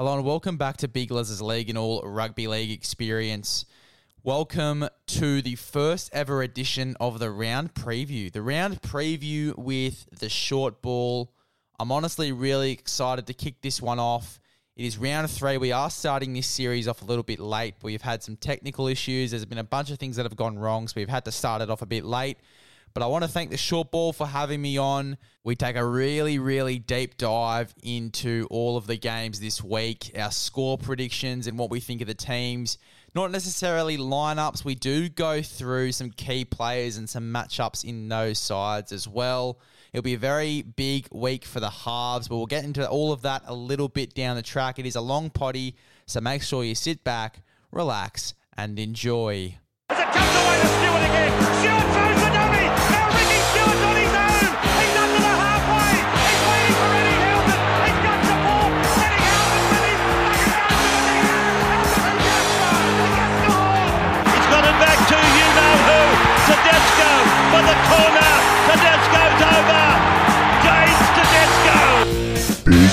Hello and welcome back to Big Les's League and all rugby league experience. Welcome to the first ever edition of the round preview. The round preview with the short ball. I'm honestly really excited to kick this one off. It is round three. We are starting this series off a little bit late. We've had some technical issues. There's been a bunch of things that have gone wrong, so we've had to start it off a bit late. But I want to thank the short ball for having me on. We take a really, really deep dive into all of the games this week, our score predictions, and what we think of the teams. Not necessarily lineups. We do go through some key players and some matchups in those sides as well. It'll be a very big week for the halves, but we'll get into all of that a little bit down the track. It is a long potty, so make sure you sit back, relax, and enjoy. As it comes away to Stewart again. Stewart throws for the corner. Tedesco's over. James Tedesco. Big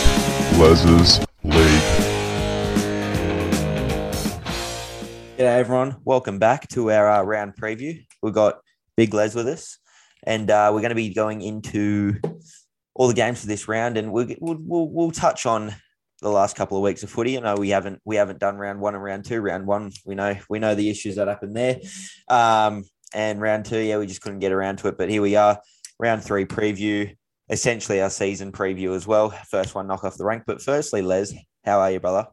Les's League. G'day everyone, welcome back to our uh, round preview. We've got Big Les with us, and uh, we're going to be going into all the games for this round, and we'll, we'll we'll we'll touch on the last couple of weeks of footy. I know we haven't we haven't done round one and round two. Round one, we know we know the issues that happened there, um, and round two, yeah, we just couldn't get around to it. But here we are, round three preview, essentially our season preview as well. First one knock off the rank. But firstly, Les, how are you, brother?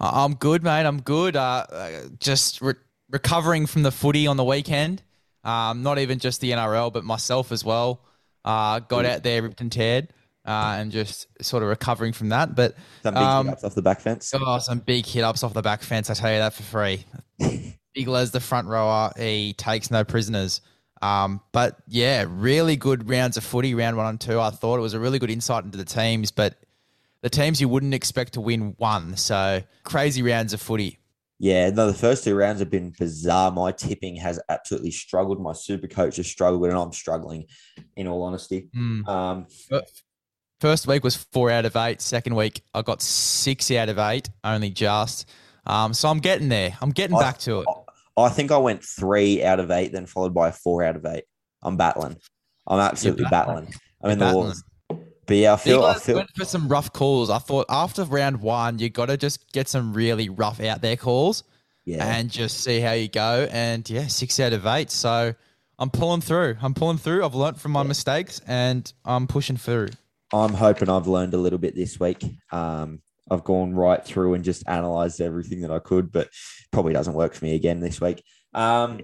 I'm good, mate. I'm good. Uh, uh, just re- recovering from the footy on the weekend. Um, not even just the NRL, but myself as well. Uh, got out there ripped and teared, uh, and just sort of recovering from that. But Some big Um, hit-ups off the back fence. oh, some big hit ups off the back fence. I tell you that for free. Les, the front rower, he takes no prisoners. Um, but yeah, really good rounds of footy, round one and two. I thought it was a really good insight into the teams, but the teams you wouldn't expect to win won. So crazy rounds of footy. Yeah, no, the first two rounds have been bizarre. My tipping has absolutely struggled. My super coach has struggled, and I'm struggling, in all honesty. Mm. Um, First week was four out of eight. Second week, I got six out of eight, only just. Um, so I'm getting there. I'm getting I- back to it. I think I went three out of eight, then followed by a four out of eight. I'm battling. I'm absolutely battling. battling. I'm in the battling. wars. But yeah, I feel. I feel. went for some rough calls. I thought after round one, you got to just get some really rough out there calls Yeah, and just see how you go. And yeah, six out of eight. So I'm pulling through. I'm pulling through. I've learned from my mistakes and I'm pushing through. I'm hoping I've learned a little bit this week. Um, I've gone right through and just analyzed everything that I could, but probably doesn't work for me again this week. Um,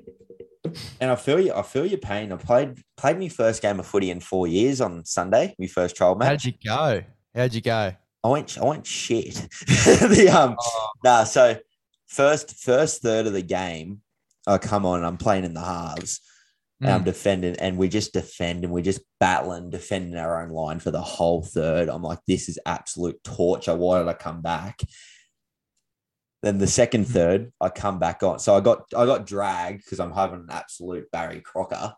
and I feel you. I feel your pain. I played played my first game of footy in four years on Sunday. My first trial match. How'd you go? How'd you go? I went I went shit. the um nah, so first first third of the game, I come on, I'm playing in the halves. And I'm Mm. defending, and we just defend and we just battling, defending our own line for the whole third. I'm like, this is absolute torture. Why did I come back? Then the second third, I come back on. So I got I got dragged because I'm having an absolute Barry Crocker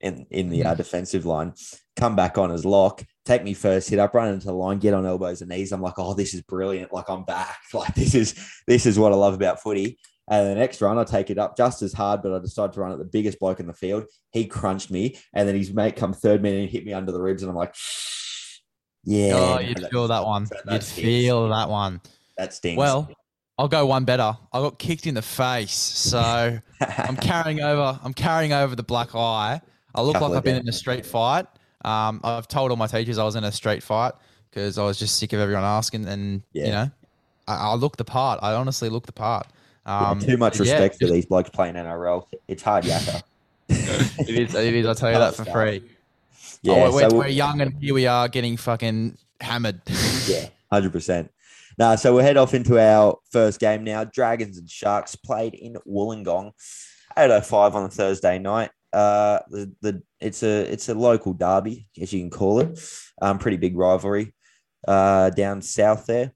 in in the uh, defensive line. Come back on as lock, take me first hit up, run into the line, get on elbows and knees. I'm like, oh, this is brilliant. Like I'm back. Like this is this is what I love about footy. And the next run, I take it up just as hard, but I decide to run at the biggest bloke in the field. He crunched me, and then his mate come third minute and hit me under the ribs, and I'm like, yeah, Oh, you'd feel that one. that You'd stings. feel that one. that stings. Well, I'll go one better. I got kicked in the face, so I'm carrying over. I'm carrying over the black eye. I look Couple like I've been in a street fight. Um, I've told all my teachers I was in a street fight because I was just sick of everyone asking, and you know, I, I look the part. I honestly look the part. Yeah, Um, too much yeah, respect for these blokes playing NRL. It's hard yakka. it is. It is. I'll tell you that for free. Yeah, oh, we're, so we're young, and here we are getting fucking hammered. Yeah, hundred percent. Now, so we'll head off into our first game now. Dragons and Sharks played in Wollongong, eight oh five on a Thursday night. Uh, the, the it's a it's a local derby, as you can call it. Um, pretty big rivalry. Uh, down south there.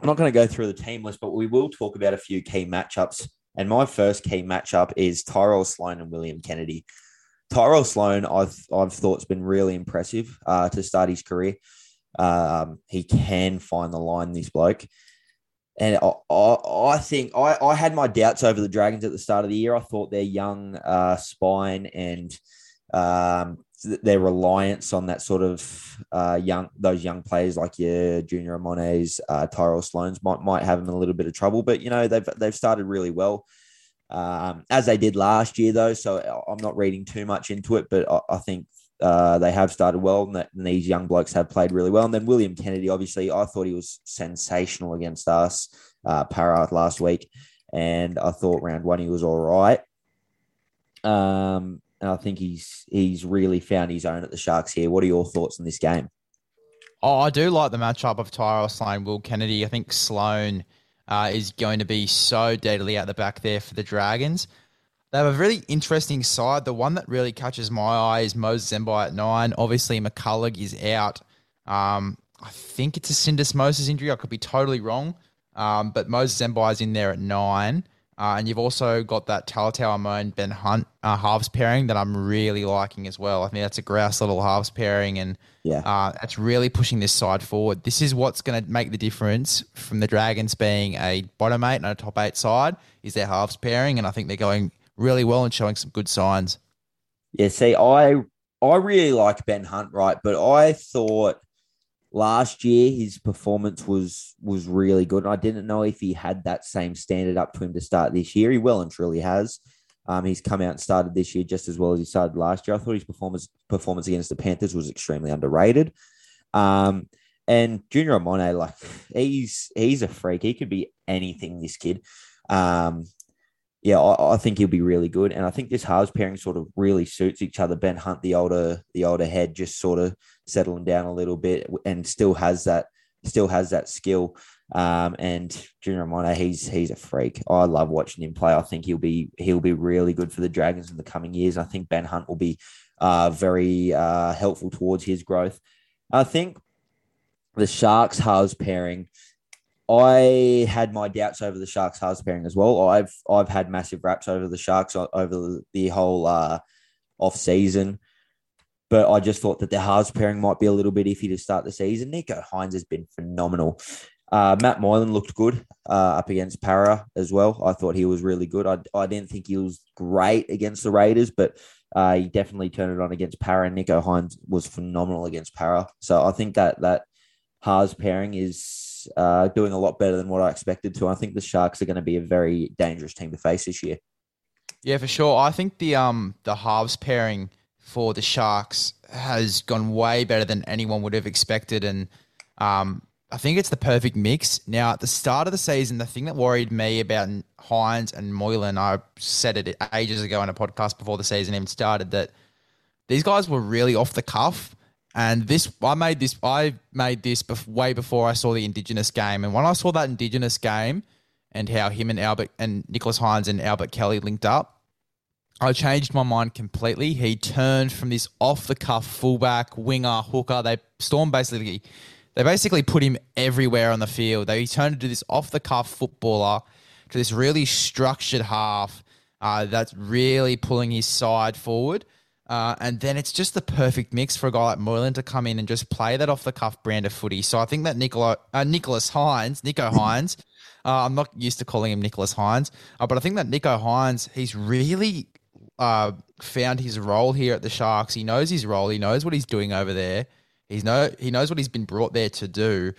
I'm not going to go through the team list, but we will talk about a few key matchups. And my first key matchup is Tyrell Sloan and William Kennedy. Tyrell Sloan, I've I've thought's been really impressive uh, to start his career. Um, he can find the line, this bloke. And I, I, I think I, I had my doubts over the Dragons at the start of the year. I thought their young uh, spine and um, their reliance on that sort of uh, young those young players like your Junior Amones, uh, Tyrell Sloans might might have them in a little bit of trouble. But you know they've they've started really well, um, as they did last year though. So I'm not reading too much into it, but I, I think uh, they have started well, and, that, and these young blokes have played really well. And then William Kennedy, obviously, I thought he was sensational against us, uh, Para last week, and I thought round one he was all right. Um, and I think he's he's really found his own at the Sharks here. What are your thoughts on this game? Oh, I do like the matchup of Tyrell Sloan, Will Kennedy. I think Sloan uh, is going to be so deadly at the back there for the Dragons. They have a really interesting side. The one that really catches my eye is Moses Mbye at nine. Obviously, McCullough is out. Um, I think it's a syndesmosis injury. I could be totally wrong. Um, but Moses Mbye is in there at nine. Uh, and you've also got that Talatau Amone Ben Hunt uh, halves pairing that I'm really liking as well. I think that's a grouse little halves pairing, and Yeah. uh, that's really pushing this side forward. This is what's going to make the difference from the Dragons being a bottom eight and a top eight side is their halves pairing, and I think they're going really well and showing some good signs. Yeah, see, I I really like Ben Hunt, right? But I thought last year his performance was was really good. I didn't know if he had that same standard up to him to start this year. He well and truly has. Um, he's come out and started this year just as well as he started last year. I thought his performance performance against the Panthers was extremely underrated. Um, and Junior Amone, like he's he's a freak. He could be anything. This kid. Um, yeah, I, I think he'll be really good, and I think this halves pairing sort of really suits each other. Ben Hunt, the older the older head, just sort of settling down a little bit, and still has that still has that skill. Um, and Junior Amone, he's he's a freak. I love watching him play. I think he'll be he'll be really good for the Dragons in the coming years. I think Ben Hunt will be uh, very uh, helpful towards his growth. I think the Sharks halves pairing. I had my doubts over the Sharks halves pairing as well. I've I've had massive raps over the Sharks over the, whole uh, off season, but I just thought that the halves pairing might be a little bit iffy to start the season. Nicho Hynes has been phenomenal. Uh, Matt Moylan looked good uh, up against Para as well. I thought he was really good. I, I didn't think he was great against the Raiders, but uh, he definitely turned it on against Para. Nicho Hynes was phenomenal against Para. So I think that that halves pairing is uh, doing a lot better than what I expected to. I think the Sharks are going to be a very dangerous team to face this year. Yeah, for sure. I think the um the halves pairing for the Sharks has gone way better than anyone would have expected, and um I think it's the perfect mix. Now, at the start of the season, the thing that worried me about Hynes and Moylan, I said it ages ago in a podcast before the season even started that these guys were really off the cuff. And this, I made this, I made this bef- way before I saw the Indigenous game. And when I saw that Indigenous game and how him and Albert and Nicholas Hynes and Albert Kelly linked up, I changed my mind completely. He turned from this off the cuff fullback, winger, hooker. They Storm basically, they basically put him everywhere on the field. They he turned into this off the cuff footballer to this really structured half uh, that's really pulling his side forward. Uh, and then it's just the perfect mix for a guy like Moylan to come in and just play that off the cuff brand of footy. So I think that Nicola, uh, Nicholas Hynes, Nicho Hynes, uh, I'm not used to calling him Nicholas Hynes, uh, but I think that Nicho Hynes, he's really uh, found his role here at the Sharks. He knows his role. He knows what he's doing over there. He's know he knows what he's been brought there to do,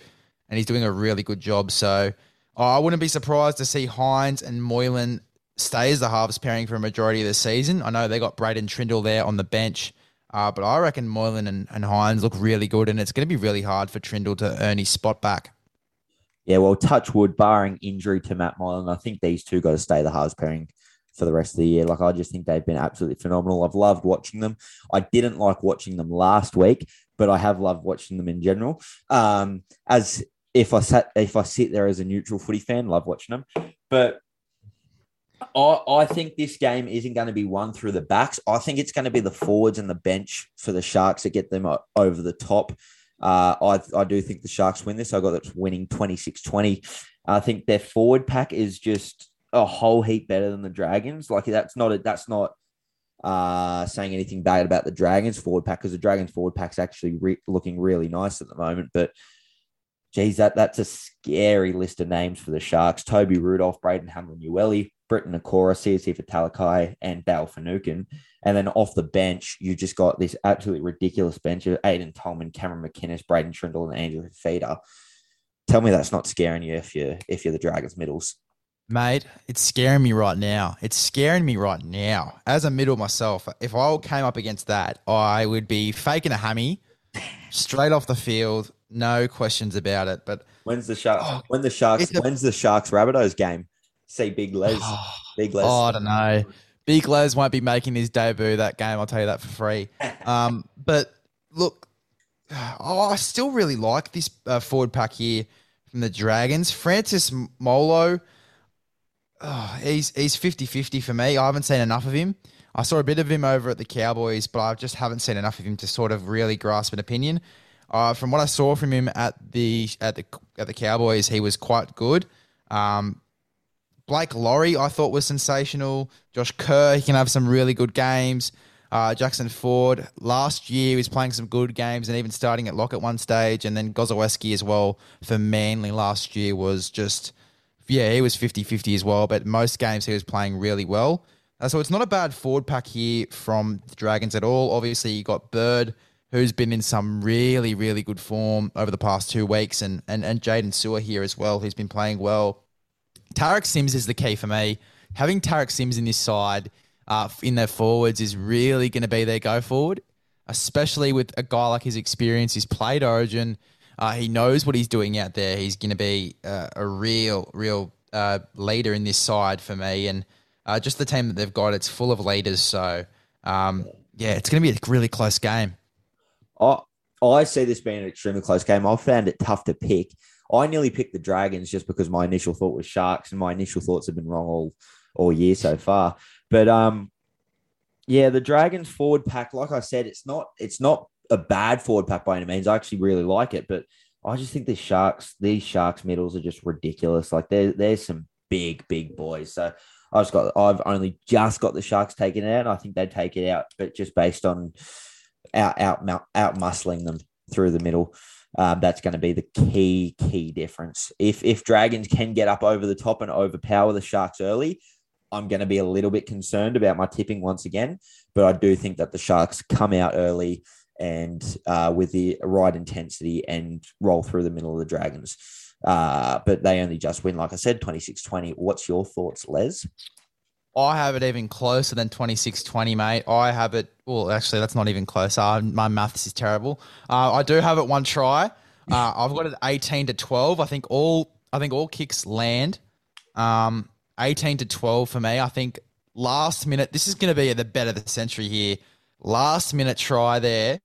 and he's doing a really good job. So uh, I wouldn't be surprised to see Hynes and Moylan stay as the halves pairing for a majority of the season. I know they got Braydon Trindall there on the bench, uh, but I reckon Moylan and, and Hynes look really good, and it's going to be really hard for Trindle to earn his spot back. Yeah, well, touch wood, barring injury to Matt Moylan, I think these two got to stay the halves pairing for the rest of the year. Like, I just think they've been absolutely phenomenal. I've loved watching them. I didn't like watching them last week, but I have loved watching them in general. Um, as if I sat, if I sit there as a neutral footy fan, love watching them. But I, I think this game isn't going to be won through the backs. I think it's going to be the forwards and the bench for the Sharks that get them over the top. Uh, I, I do think the Sharks win this. I got it winning 26 20. I think their forward pack is just a whole heap better than the Dragons. Like that's not a, that's not uh, saying anything bad about the Dragons forward pack because the Dragons forward pack's actually re- looking really nice at the moment. But geez, that that's a scary list of names for the Sharks: Toby Rudolph, Braden Hamlin, Uele, Briton Nikora, CSC for Talakai, and Dale Finucane. And then off the bench, you just got this absolutely ridiculous bench of Aiden Tolman, Cameron McInnes, Braydon Trindall, and Andrew Fifita. Tell me that's not scaring you if you're if you're the Dragons middles. Mate, it's scaring me right now. It's scaring me right now. As a middle myself, if I all came up against that, I would be faking a hammy straight off the field, no questions about it. But When's the Sharks? Oh, when the Sharks? a- when's the Sharks Rabbitohs game? See Big Les. Big Les. oh, I don't know. Big Les won't be making his debut that game. I'll tell you that for free. Um, but look, oh, I still really like this uh, forward pack here from the Dragons. Francis Molo, oh, he's he's 50-50 for me. I haven't seen enough of him. I saw a bit of him over at the Cowboys, but I just haven't seen enough of him to sort of really grasp an opinion. Uh, from what I saw from him at the at the at the Cowboys, he was quite good. Um, Blake Lawrie, I thought was sensational. Josh Kerr, he can have some really good games. Uh, Jackson Ford, last year was playing some good games and even starting at lock at one stage. And then Gosiewski as well for Manly last year was just, yeah, he was 50 50 as well. But most games he was playing really well. Uh, so it's not a bad forward pack here from the Dragons at all. Obviously, you got Bird, who's been in some really, really good form over the past two weeks, and, and, and Jaydn Su'A here as well, who's been playing well. Tariq Sims is the key for me. Having Tariq Sims in this side, uh, in their forwards, is really going to be their go forward, especially with a guy like his experience. He's played Origin. Uh, he knows what he's doing out there. He's going to be uh, a real, real uh, leader in this side for me. And uh, just the team that they've got, it's full of leaders. So, um, yeah, it's going to be a really close game. I I see this being an extremely close game. I found it tough to pick. I nearly picked the Dragons just because my initial thought was Sharks, and my initial thoughts have been wrong all all year so far. But um, yeah, the Dragons forward pack, like I said, it's not it's not a bad forward pack by any means. I actually really like it, but I just think the Sharks, these Sharks middles are just ridiculous. Like there, there's some big, big boys. So I just got, I've only just got the Sharks taken out. I think they'd take it out, but just based on out, out, out muscling them through the middle. Um, that's going to be the key, key difference. If if Dragons can get up over the top and overpower the Sharks early, I'm going to be a little bit concerned about my tipping once again. But I do think that the Sharks come out early and uh, with the right intensity and roll through the middle of the Dragons. Uh, but they only just win, like I said, 26 20. What's your thoughts, Les? I have it even closer than 26 20, mate. I have it, well, actually, that's not even close. Uh, my maths is terrible. Uh, I do have it one try. Uh, I've got it 18 to 12. I think all I think all kicks land. Um, 18 to 12 for me. I think last minute, this is going to be the bet of the century here. Last minute try there.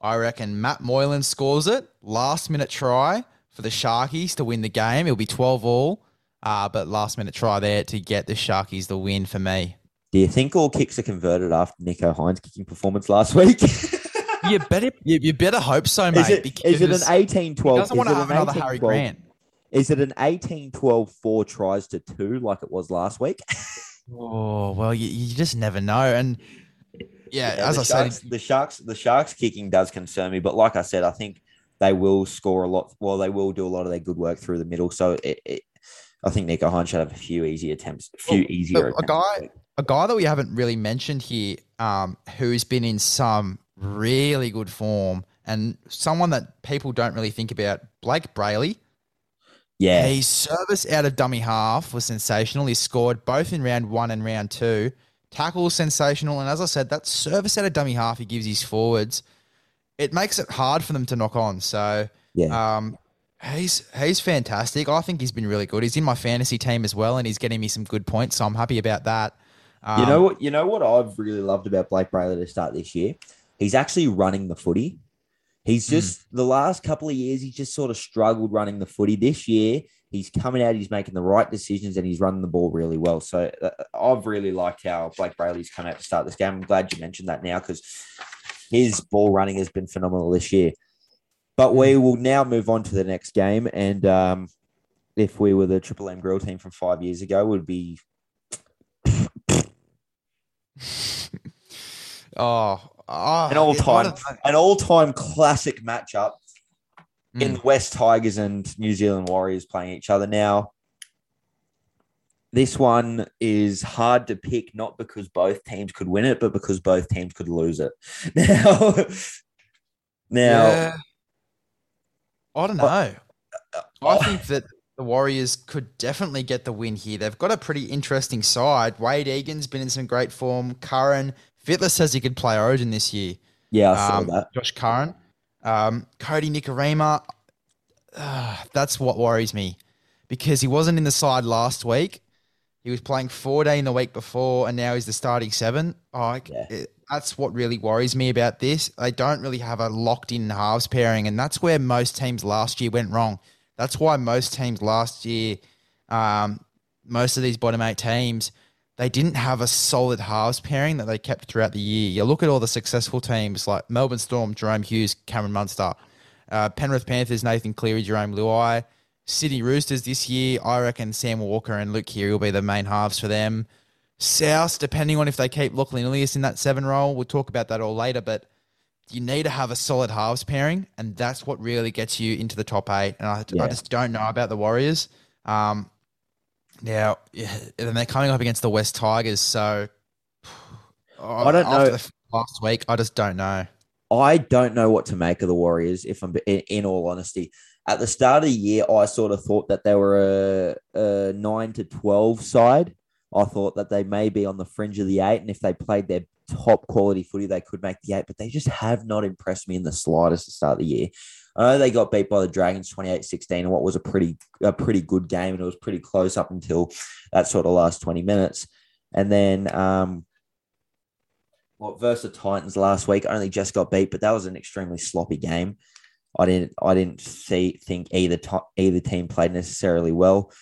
I reckon Matt Moylan scores it. Last minute try for the Sharkies to win the game. It'll be 12 all. Uh, but last minute try there to get the Sharkies the win for me. Do you think all kicks are converted after Nicho Hynes' kicking performance last week? you better you, you better hope so, mate. is, it, is it an 18 12? He doesn't want to have another Harry Grant. Is it an 18 12 four tries to two like it was last week? Oh well, you, you just never know. And yeah, Yeah, as the I Sharks, said, the Sharks, the Sharks kicking does concern me. But like I said, I think they will score a lot. Well, they will do a lot of their good work through the middle. So it, it, I think Nicho Hynes should have a few easy attempts, a few Well, easier. a attempts. guy a guy that we haven't really mentioned here, um, who's been in some really good form, and someone that people don't really think about, Blayke Brailey. yeah, His service out of dummy half was sensational. He scored both in round one and round two. Tackle sensational, and as I said, that service out of dummy half he gives his forwards, it makes it hard for them to knock on. So, yeah. um, he's he's fantastic. I think he's been really good. He's in my fantasy team as well, and he's getting me some good points. So I'm happy about that. Um, you know what? You know what I've really loved about Blayke Brailey to start this year. He's actually running the footy. He's Hmm. just the last couple of years, he just sort of struggled running the footy. This year, he's coming out, he's making the right decisions, and he's running the ball really well. So uh, I've really liked how Blayke Brailey's come out to start this game. I'm glad you mentioned that now because his ball running has been phenomenal this year. But we will now move on to the next game. And um, if we were the Triple M Grill team from five years ago, would be Oh, oh An all time, an all time classic matchup in Mm. the West Tigers and New Zealand Warriors playing each other. Now, this one is hard to pick, not because both teams could win it, but because both teams could lose it. Now, now, Yeah. I don't know. I think that the Warriors could definitely get the win here. They've got a pretty interesting side. Wade Egan's been in some great form. Curran, Fittler says he could play Origin this year. yeah, I saw Um, that. Josh Curran. Um, Kodi Nikorima. Uh, that's what worries me because he wasn't in the side last week. He was playing 14 the week before, and now he's the starting seven. Oh, I- Yeah. it- that's what really worries me about this. They don't really have a locked in halves pairing, and that's where most teams last year went wrong. That's why most teams last year, um, most of these bottom eight teams, they didn't have a solid halves pairing that they kept throughout the year. You look at all the successful teams like Melbourne Storm, Jahrome Hughes, Cameron Munster, uh, Penrith Panthers, Nathan Cleary, Jarome Luai, Sydney Roosters this year. I reckon Sam Walker and Luke Keary will be the main halves for them. South, depending on if they keep Lachlan Ilias in that seven role, we'll talk about that all later. But you need to have a solid halves pairing, and that's what really gets you into the top eight. And I, Yeah. I just don't know about the Warriors. Um, now, yeah, and they're coming up against the West Tigers, so I don't after know. the last week, I just don't know. I don't know what to make of the Warriors. If I'm in, in all honesty, at the start of the year, I sort of thought that they were a, a nine to twelve side. I thought that they may be on the fringe of the eight, and if they played their top quality footy, they could make the eight. But they just have not impressed me in the slightest to start the year. I know they got beat by the Dragons 28-16 in what was a pretty a pretty good game, and it was pretty close up until that sort of last twenty minutes. And then um, what versus the Titans last week only just got beat, but that was an extremely sloppy game. I didn't I didn't see think either either team played necessarily well.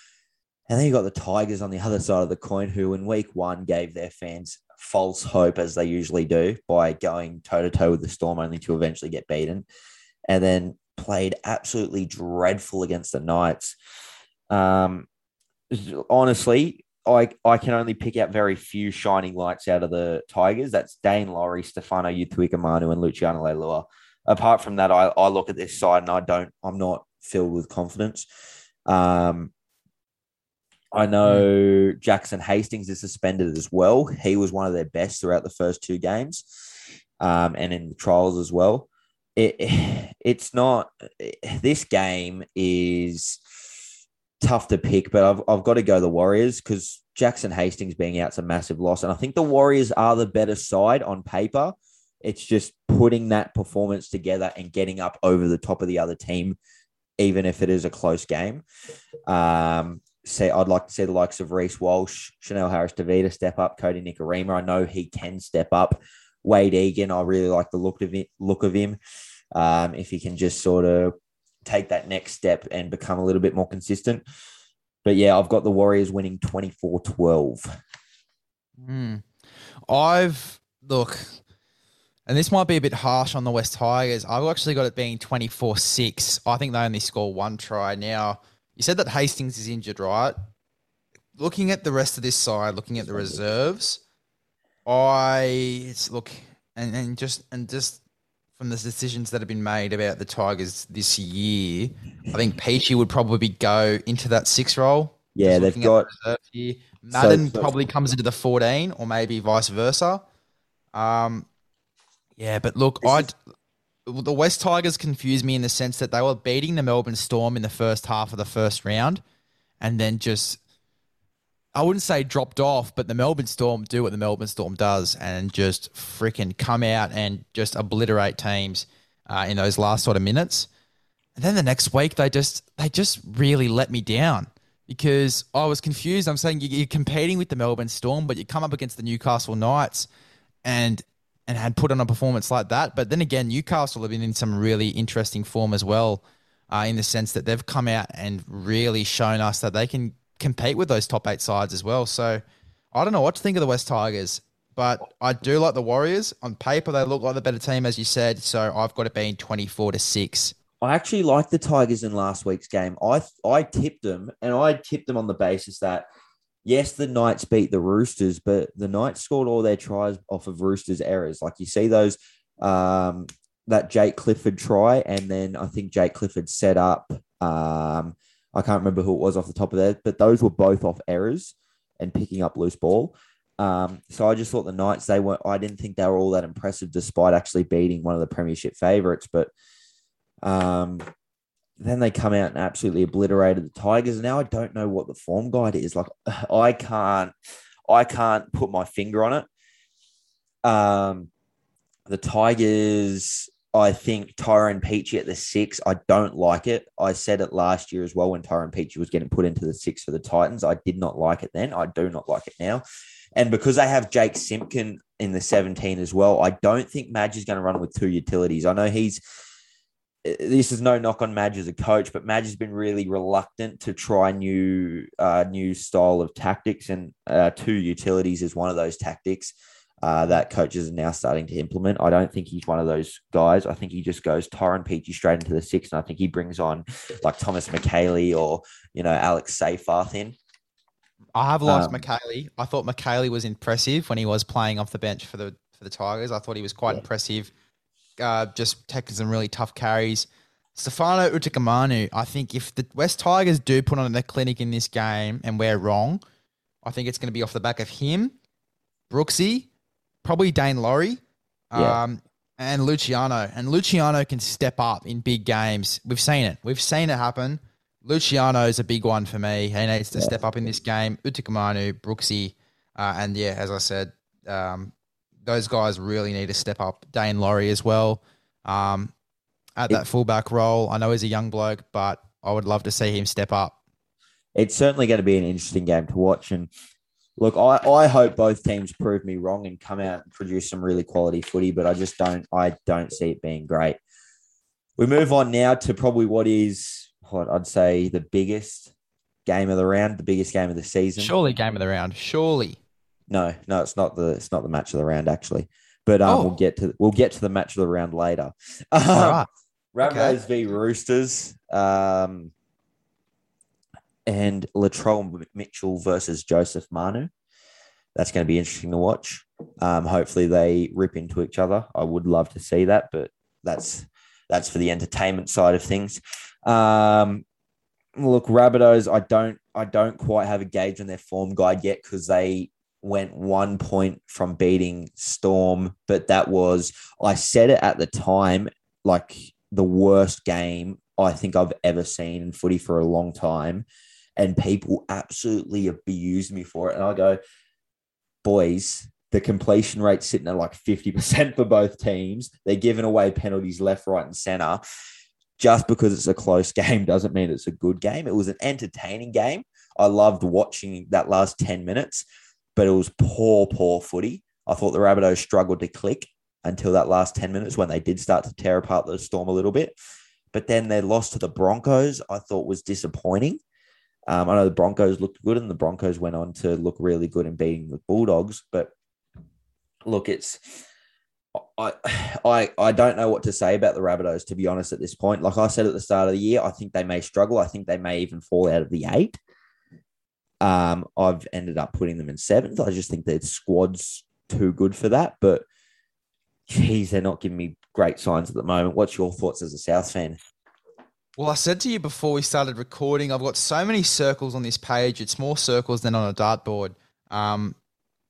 And then you got the Tigers on the other side of the coin, who in week one gave their fans false hope as they usually do by going toe to toe with the Storm, only to eventually get beaten, and then played absolutely dreadful against the Knights. Um, honestly, I I can only pick out very few shining lights out of the Tigers. That's Daine Laurie, Stefano Utoikamanu, and Luciano Leilua. Apart from that, I, I look at this side and I don't. I'm not filled with confidence. Um, I know Jackson Hastings is suspended as well. He was one of their best throughout the first two games, um, and in the trials as well. It it's not. This game is tough to pick, but I've, I've got to go the Warriors because Jackson Hastings being out's a massive loss. And I think the Warriors are the better side on paper. It's just putting that performance together and getting up over the top of the other team, even if it is a close game. Um, say I'd like to see the likes of Reece Walsh, Chanel Harris-Tavita step up, Kodi Nikorima. I know he can step up. Wade Egan, I really like the look of it, look of him. Um, if he can just sort of take that next step and become a little bit more consistent. But yeah, I've got the Warriors winning 24 12. Hmm. I've look, and this might be a bit harsh on the West Tigers. I've actually got it being 24 6. I think they only score one try. Now, you said that Hastings is injured, right? Looking at the rest of this side, looking at the reserves, I look and, and just and just from the decisions that have been made about the Tigers this year, I think Peachey would probably go into that six role. Yeah, they've got the here. Madden so- probably comes into the 14 or maybe vice versa. Um, yeah, but look, I the West Tigers confused me in the sense that they were beating the Melbourne Storm in the first half of the first round and then just I wouldn't say dropped off, but the Melbourne Storm do what the Melbourne Storm does and just freaking come out and just obliterate teams uh, in those last sort of minutes. And then the next week they just they just really let me down because I was confused. I'm saying you- you're competing with the Melbourne Storm, but you come up against the Newcastle Knights and and had put on a performance like that. But then again, Newcastle have been in some really interesting form as well, uh, in the sense that they've come out and really shown us that they can compete with those top eight sides as well. So I don't know what to think of the West Tigers, but I do like the Warriors. On paper, they look like the better team, as you said. So I've got it being 24 to 6. I actually liked the Tigers in last week's game. I I tipped them, and I tipped them on the basis that yes, the Knights beat the Roosters, but the Knights scored all their tries off of Roosters errors. Like you see those um, that Jake Clifford try, and then I think Jake Clifford set up. Um, I can't remember who it was off the top of that, but those were both off errors and picking up loose ball. Um, so I just thought the Knights they weren't. I didn't think they were all that impressive, despite actually beating one of the Premiership favourites. But um, then they come out and absolutely obliterated the Tigers. And now I don't know what the form guide is. Like I can't, I can't put my finger on it. Um, the Tigers, I think Tyrone Peachey at the six. I don't like it. I said it last year as well when Tyrone Peachey was getting put into the six for the Titans. I did not like it then. I do not like it now. And because they have Jake Simpkin in the 17 as well, I don't think Madge is going to run with two utilities. I know he's this is no knock on Madge as a coach, but Madge has been really reluctant to try new uh, new style of tactics, and uh, two utilities is one of those tactics uh, that coaches are now starting to implement. I don't think he's one of those guys. I think he just goes Tyrone Peachey straight into the six, and I think he brings on like Thomas Mikaele or you know Alex Seyfarth in. I have liked Um, Mikaele. I thought Mikaele was impressive when he was playing off the bench for the for the Tigers. I thought he was quite Yeah. impressive. Uh, just taking some really tough carries. Stefano Utoikamanu, I think if the West Tigers do put on a clinic in this game and we're wrong, I think it's going to be off the back of him, Brooksy, probably Daine Laurie, Yeah. um, and Luciano. And Luciano can step up in big games. We've seen it. We've seen it happen. Luciano is a big one for me. He needs to step up in this game. Utoikamanu, Brooksy, uh, and yeah, as I said, um, those guys really need to step up. Daine Laurie as well um, at that fullback role. I know he's a young bloke, but I would love to see him step up. it's certainly going to be an interesting game to watch. And look, I, I hope both teams prove me wrong and come out and produce some really quality footy, but I just don't I don't see it being great. We move on now to probably what is what I'd say the biggest game of the round, the biggest game of the season. Surely game of the round. Surely. No, no, it's not the it's not the match of the round actually. But um, Oh. we'll get to we'll get to the match of the round later. Um, right. Rabbitohs v Roosters. Um, and Latrell Mitchell versus Joseph Manu. That's going to be interesting to watch. Um, hopefully they rip into each other. I would love to see that, but that's that's for the entertainment side of things. Um, look, Rabbitohs, I don't I don't quite have a gauge on their form guide yet because they went one point from beating Storm, but that was I said it at the time, like the worst game I think I've ever seen in footy for a long time. And people absolutely abused me for it. And I go, boys, the completion rate sitting at like 50% for both teams. They're giving away penalties left, right, and center. Just because it's a close game doesn't mean it's a good game. It was an entertaining game. I loved watching that last 10 minutes, but it was poor, poor footy. I thought the Rabbitohs struggled to click until that last 10 minutes when they did start to tear apart the Storm a little bit. But then their loss to the Broncos, I thought was disappointing. Um, I know the Broncos looked good and the Broncos went on to look really good in beating the Bulldogs. But look, it's I I I don't know what to say about the Rabbitohs to be honest at this point. Like I said at the start of the year, I think they may struggle. I think they may even fall out of the eight. Um, I've ended up putting them in seventh. I just think their squad's too good for that. But geez, they're not giving me great signs at the moment. What's your thoughts as a South fan? Well, I said to you before we started recording, I've got so many circles on this page. It's more circles than on a dartboard. Um,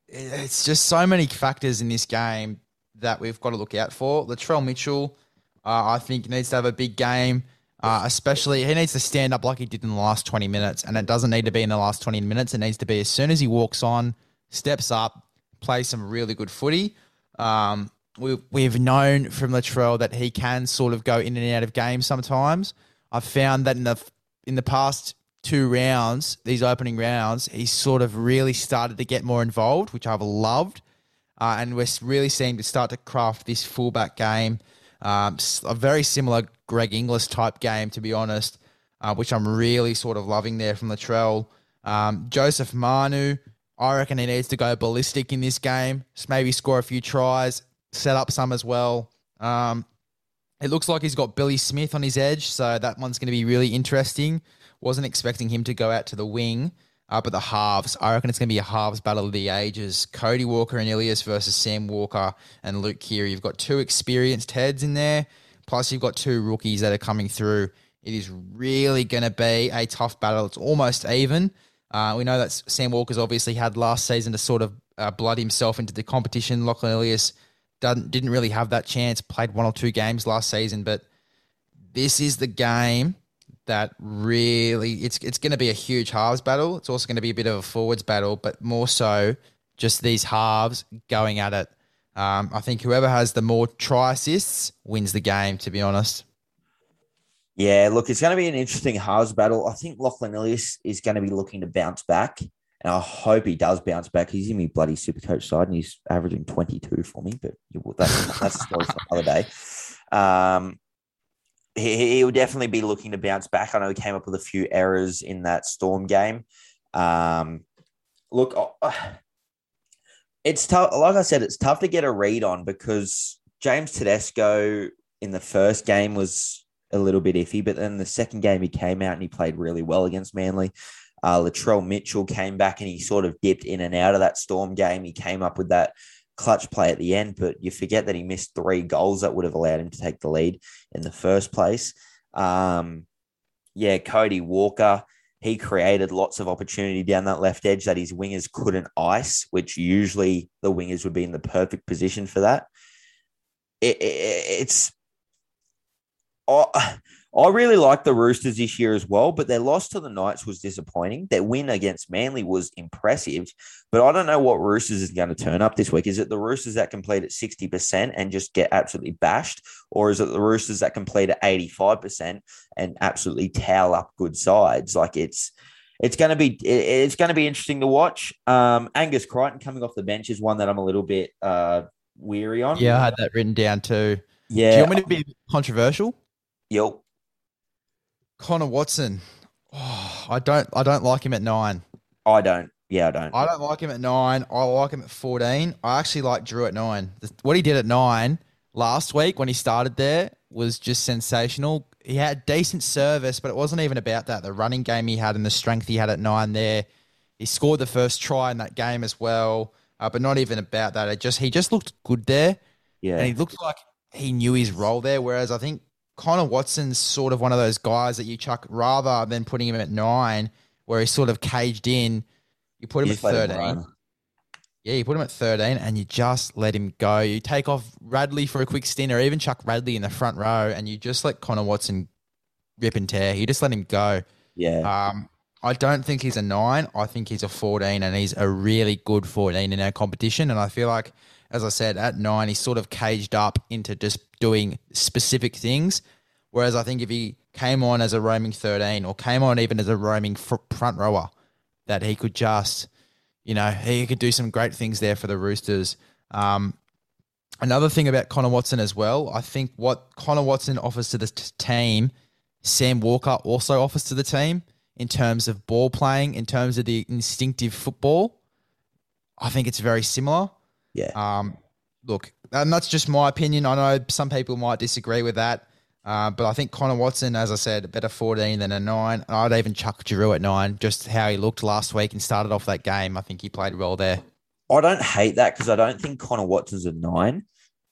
it's just so many factors in this game that we've got to look out for. Latrell Mitchell, uh, I think, needs to have a big game. Uh, especially, he needs to stand up like he did in the last 20 minutes. And it doesn't need to be in the last 20 minutes. It needs to be as soon as he walks on, steps up, plays some really good footy. Um, we, we've known from Latrell that he can sort of go in and out of games sometimes. I've found that in the in the past two rounds, these opening rounds, he's sort of really started to get more involved, which I've loved. Uh, and we're really seeing to start to craft this fullback game, um, a very similar Greg Inglis type game, to be honest, uh, which I'm really sort of loving there from Latrell. Um, Joseph Manu, I reckon he needs to go ballistic in this game, maybe score a few tries, set up some as well. Um, it looks like he's got Billy Smith on his edge, so that one's going to be really interesting. Wasn't expecting him to go out to the wing, Uh, but the halves, I reckon it's going to be a halves battle of the ages. Cody Walker and Ilias versus Sam Walker and Luke Keary. You've got two experienced heads in there, plus you've got two rookies that are coming through. It is really going to be a tough battle. It's almost even. Uh, we know that Sam Walker's obviously had last season to sort of uh, blood himself into the competition. Lachlan Ilias didn't really have that chance, played one or two games last season, but this is the game that really it's it's going to be a huge halves battle. It's also going to be a bit of a forwards battle, but more so just these halves going at it. Um, I think whoever has the more try assists wins the game. To be honest, Yeah, look, it's going to be an interesting halves battle. I think Lachlan Ilias is going to be looking to bounce back, and I hope he does bounce back. He's in my bloody super coach side, and he's averaging 22 for me, but that's, that's a story for another day. Um, he, he will definitely be looking to bounce back. I know he came up with a few errors in that Storm game. Um, look, it's tough. Like I said, it's tough to get a read on because James Tedesco in the first game was a little bit iffy, but then the second game he came out and he played really well against Manly. Uh, Latrell Mitchell came back and he sort of dipped in and out of that Storm game. He came up with that clutch play at the end, but you forget that he missed three goals that would have allowed him to take the lead in the first place. Um, yeah, Cody Walker, he created lots of opportunity down that left edge that his wingers couldn't ice, which usually the wingers would be in the perfect position for that. It, it, it's I, I really like the Roosters this year as well, but their loss to the Knights was disappointing. Their win against Manly was impressive, but I don't know what Roosters is going to turn up this week. Is it the Roosters that complete at 60% and just get absolutely bashed? Or is it the Roosters that complete at 85% and absolutely towel up good sides? Like it's it's going to be it's going to be interesting to watch. Um, Angus Crichton coming off the bench is one that I'm a little bit uh, weary on. yeah, I had that written down too. yeah. Do you want me to be controversial? Yep. Connor Watson. Oh, I don't. I don't like him at nine. I don't. Yeah, I don't. I don't like him at nine. I like him at fourteen. I actually like Drew at nine. What he did at nine last week when he started there was just sensational. He had decent service, but it wasn't even about that. The running game he had and the strength he had at nine there. He scored the first try in that game as well, uh, but not even about that. It just he just looked good there. yeah. And he looked like he knew his role there. Whereas I think Connor Watson's sort of one of those guys that you chuck rather than putting him at nine, where he's sort of caged in. You put him You at just let him 13. Yeah, you put him at 13 and you just let him go. You take off Radley for a quick stint or even chuck Radley in the front row and you just let Connor Watson rip and tear. You just let him go. Yeah. Um, I don't think he's a nine. I think he's a 14 and he's a really good 14 in our competition. And I feel like, as I said, at nine, he's sort of caged up into just doing specific things. Whereas I think if he came on as a roaming 13 or came on even as a roaming front rower, that he could just, you know, he could do some great things there for the Roosters. Um, another thing about Connor Watson as well, I think what Connor Watson offers to the t- team, Sam Walker also offers to the team in terms of ball playing, in terms of the instinctive football. I think it's very similar. Yeah. Um, look, and that's just my opinion. I know some people might disagree with that. Uh, but I think Connor Watson, as I said, a better 14 than a 9. I'd even chuck Giroux at 9, just how he looked last week and started off that game. I think he played well there. I don't hate that because I don't think Connor Watson's a nine.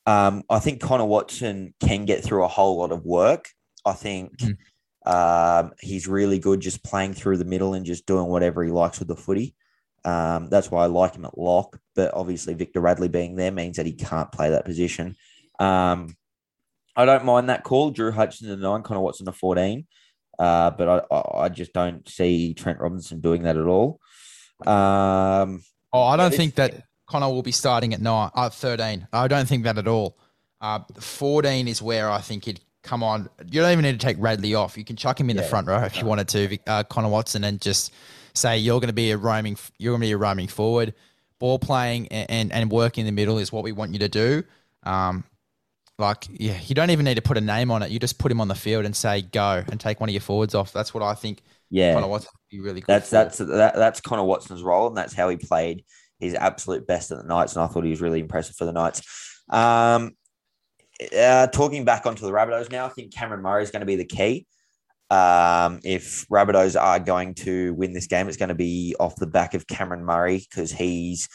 Um, I think Connor Watson can get through a whole lot of work. I think Mm. um, he's really good just playing through the middle and just doing whatever he likes with the footy. Um, that's why I like him at lock. But obviously, Victor Radley being there means that he can't play that position. Um, I don't mind that call. Drew Hutchison a nine, Connor Watson a 14. Uh, but I, I, just don't see Trent Robinson doing that at all. Um, Oh, I don't think that Connor will be starting at nine, uh, 13. I don't think that at all. Uh, 14 is where I think he'd come on. You don't even need to take Radley off. You can chuck him in the front row if you wanted to, uh, Connor Watson, and just say you're going to be a roaming, you're going to be a roaming forward. Ball playing and, and, and work in the middle is what we want you to do. Um, like, yeah, you don't even need to put a name on it. You just put him on the field and say go and take one of your forwards off. That's what I think yeah. Connor Watson would be really good. That's for. that's that, that's Connor Watson's role, and that's how he played his absolute best at the Knights, and I thought he was really impressive for the Knights. Um, uh, talking back onto the Rabbitohs now, I think Cameron Murray is going to be the key. Um, if Rabbitohs are going to win this game, it's going to be off the back of Cameron Murray because he's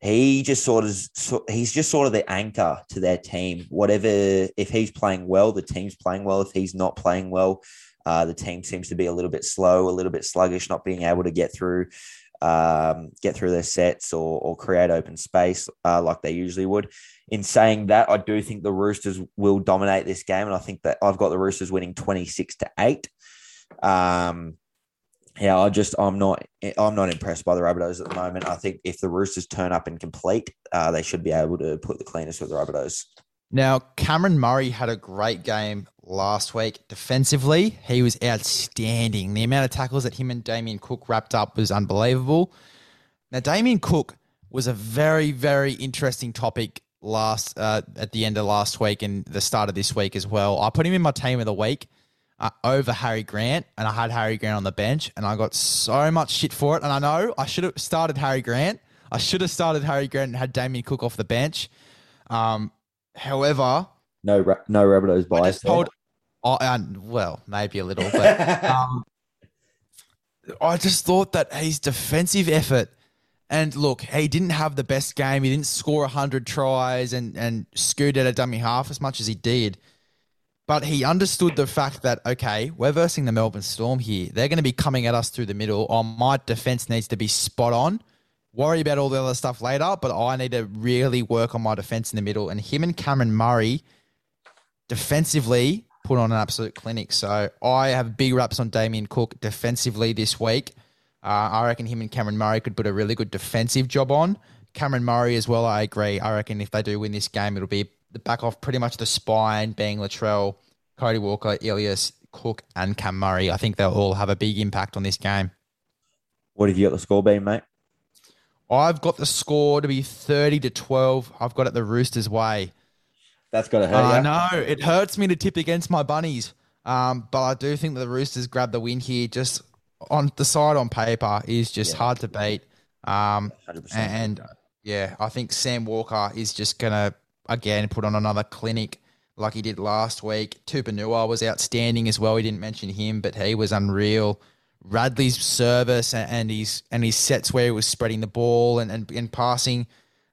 he just sort of so, he's just sort of the anchor to their team. Whatever if he's playing well, the team's playing well. If he's not playing well, uh, the team seems to be a little bit slow, a little bit sluggish, not being able to get through um, get through their sets or, or create open space uh, like they usually would. In saying that, I do think the Roosters will dominate this game, and I think that I've got the Roosters winning twenty six to eight. Um, yeah, I just I'm not I'm not impressed by the Rabbitohs at the moment. I think if the Roosters turn up and complete, uh, they should be able to put the cleanest with the Rabbitohs. Now, Cameron Murray had a great game last week defensively. He was outstanding. The amount of tackles that him and Damien Cook wrapped up was unbelievable. Now, Damien Cook was a very, very interesting topic last uh, at the end of last week and the start of this week as well. I put him in my team of the week uh, over Harry Grant, and I had Harry Grant on the bench, and I got so much shit for it. And I know I should have started Harry Grant. I should have started Harry Grant and had Damien Cook off the bench. Um, however, No, Ra- no Rabbitohs I bias. there. told, I, uh, well, maybe a little, but um, I just thought that his defensive effort, and look, he didn't have the best game. He didn't score hundred tries and and scoot at a dummy half as much as he did. But he understood the fact that okay, we're versing the Melbourne Storm here. They're going to be coming at us through the middle. Oh, my defense needs to be spot on. Worry about all the other stuff later, but I need to really work on my defense in the middle. And him and Cameron Murray defensively put on an absolute clinic. So I have big raps on Damien Cook defensively this week. Uh, I reckon him and Cameron Murray could put a really good defensive job on. Cameron Murray as well, I agree. I reckon if they do win this game, it'll be the back off pretty much the spine, being Latrell, Cody Walker, Ilias, Cook, and Cam Murray. I think they'll all have a big impact on this game. What have you got the score being, mate? I've got the score to be 30 to 12. I've got it the Roosters' way. That's got to hurt. I ya. know it hurts me to tip against my bunnies, um, but I do think that the Roosters grab the win here. Just on the side on paper is just Yeah. hard to beat. Um, 100%. and yeah, I think Sam Walker is just gonna again put on another clinic like he did last week. Tupouniua was outstanding as well. We didn't mention him, but he was unreal. Radley's service and, and his and his sets where he was spreading the ball and and, and passing,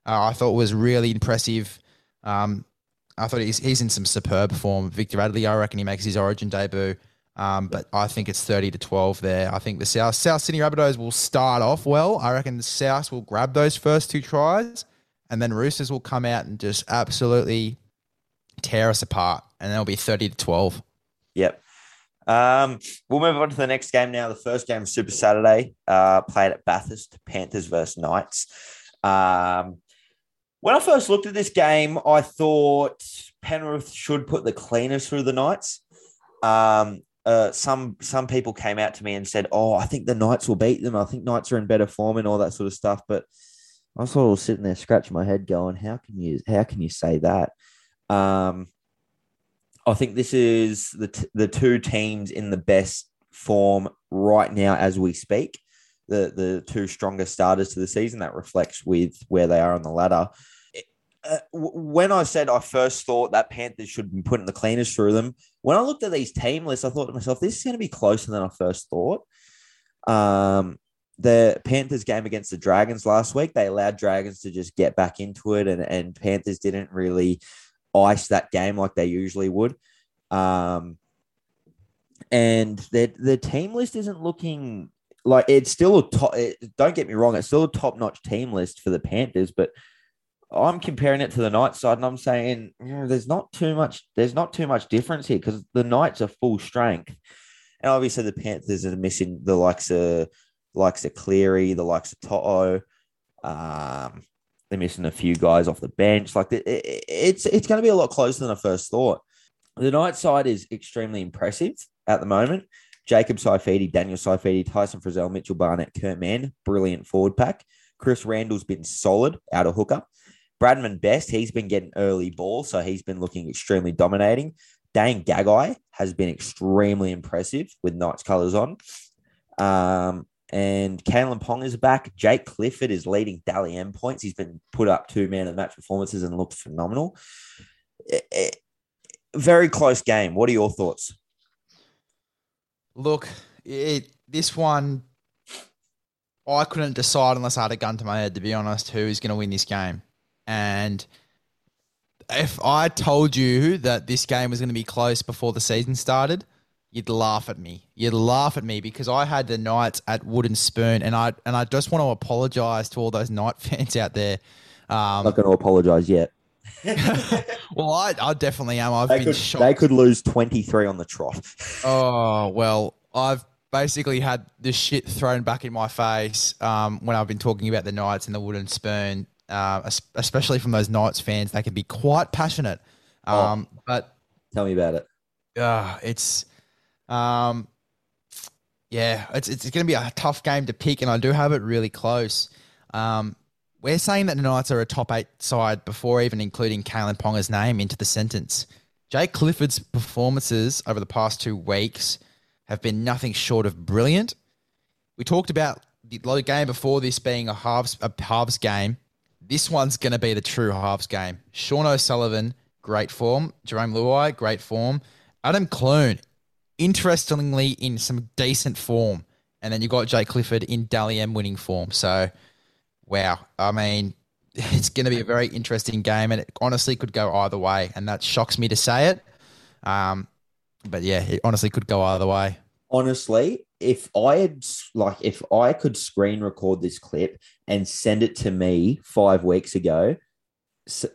uh, I thought was really impressive. Um, I thought he's he's in some superb form. Victor Radley, I reckon he makes his Origin debut. Um, but I think it's thirty to twelve there. I think the South South Sydney Rabbitohs will start off well. I reckon the South will grab those first two tries, and then Roosters will come out and just absolutely tear us apart, and they'll be thirty to twelve. Yep. Um, we'll move on to the next game now. The first game, of Super Saturday, uh, played at Bathurst, Panthers versus Knights. Um, when I first looked at this game, I thought Penrith should put the cleaners through the Knights. Um, uh, some some people came out to me and said, "Oh, I think the Knights will beat them. I think Knights are in better form and all that sort of stuff." But I was sort of sitting there scratching my head, going, "How can you how can you say that?" Um, I think this is the t- the two teams in the best form right now as we speak. The the two strongest starters to the season that reflects with where they are on the ladder. Uh, when I said I first thought that Panthers should be putting the cleaners through them, when I looked at these team lists, I thought to myself, this is going to be closer than I first thought. Um, the Panthers game against the Dragons last week, they allowed Dragons to just get back into it, and, and Panthers didn't really ice that game like they usually would. Um, and their the team list isn't looking like it's still a top. It, don't get me wrong, it's still a top notch team list for the Panthers, but I'm comparing it to the Knights side, and I'm saying there's not too much. There's not too much difference here because the Knights are full strength, and obviously the Panthers are missing the likes of likes of Cleary, the likes of Toto. Um, they're missing a few guys off the bench. Like it, it, it's it's going to be a lot closer than I first thought. The Knights side is extremely impressive at the moment. Jacob Saifiti, Daniel Saifiti, Tyson Frizzell, Mitchell Barnett, Kurt Mann, brilliant forward pack. Chris Randall's been solid out of hooker. Bradman Best, he's been getting early ball, so he's been looking extremely dominating. Dane Gagai has been extremely impressive with Knights colours on. Um, and Kalyn Pong is back. Jake Clifford is leading Dally M points. He's been put up two man of the match performances and looked phenomenal. It- it- very close game. What are your thoughts? Look, it this one, I couldn't decide unless I had a gun to my head. To be honest, who is going to win this game? And if I told you that this game was going to be close before the season started, you'd laugh at me. You'd laugh at me because I had the Knights at Wooden Spoon, and I and I just want to apologise to all those Knight fans out there. I'm Um, not going to apologise yet. well, I, I definitely am. I've They been could, shocked. they could lose 23 on the trot. Oh well, I've basically had this shit thrown back in my face um, when I've been talking about the Knights and the Wooden Spoon, uh, especially from those Knights fans. They can be quite passionate, um, but Tell me about it. uh, it's um, yeah, it's it's going to be a tough game to pick, and I do have it really close. Um, we're saying that the Knights are a top eight side before even including Kalyn Ponga's name into the sentence. Jake Clifford's performances over the past two weeks have been nothing short of brilliant. We talked about the the game before this being a halves a halves game. This one's going to be the true halves game. Sean O'Sullivan, great form. Jarome Luai, great form. Adam Clune, interestingly, in some decent form. And then you've got Jake Clifford in Dally M winning form. So, wow. I mean, it's going to be a very interesting game, and it honestly could go either way. And that shocks me to say it. Um, but yeah, it honestly could go either way. honestly, if I had like if I could screen record this clip and send it to me five weeks ago,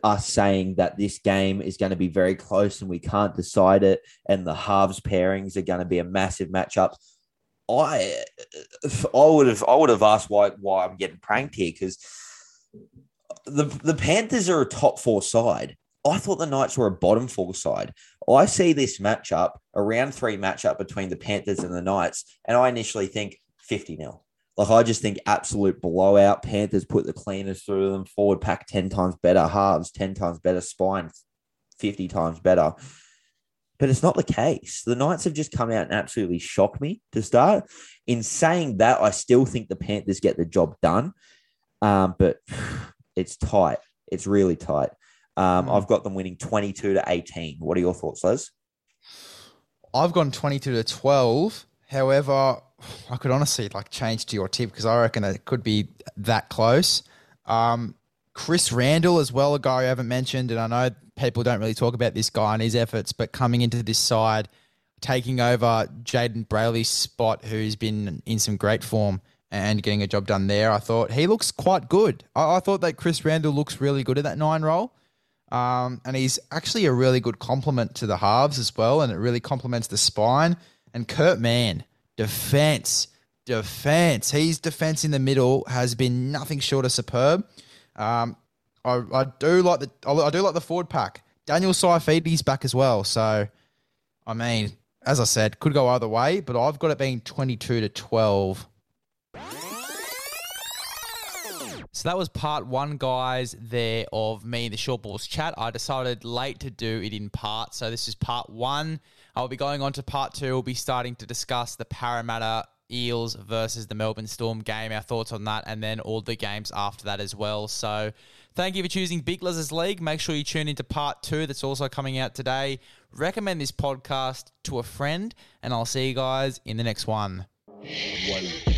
us saying that this game is going to be very close and we can't decide it, and the halves pairings are going to be a massive matchup. I, I would have, I would have asked why, why I'm getting pranked here because the the Panthers are a top four side. I thought the Knights were a bottom four side. I see this matchup, a round three matchup between the Panthers and the Knights, and I initially think 50 nil. Like I just think absolute blowout. Panthers put the cleaners through them, forward pack 10 times better, halves 10 times better, spine 50 times better. But it's not the case. The Knights have just come out and absolutely shocked me to start. In saying that, I still think the Panthers get the job done. Um, but it's tight. It's really tight. Um, Mm. I've got them winning 22 to 18. What are your thoughts, Les? I've gone 22 to 12. However, I could honestly like change to your tip because I reckon it could be that close. Um, Chris Randall as well, a guy I haven't mentioned, and I know people don't really talk about this guy and his efforts, but coming into this side, taking over Jayden Brailey's spot, who's been in some great form and getting a job done there. I thought he looks quite good. I, I thought that Chris Randall looks really good at that nine role. Um, and he's actually a really good complement to the halves as well, and it really complements the spine. And Kurt Mann, defense, defense. His defense in the middle has been nothing short of superb. Um, I, I do like the I do like the forward pack. Daniel Saifiti's back as well, so I mean, as I said, could go either way, but I've got it being twenty-two to twelve. So that was part one, guys, there of me, the Short Balls chat. I decided late to do it in part. So this is part one. I'll be going on to part two. We'll be starting to discuss the Parramatta Eels versus the Melbourne Storm game, our thoughts on that, and then all the games after that as well. So thank you for choosing Big Lizards League. Make sure you tune into part two that's also coming out today. Recommend this podcast to a friend, and I'll see you guys in the next one. One.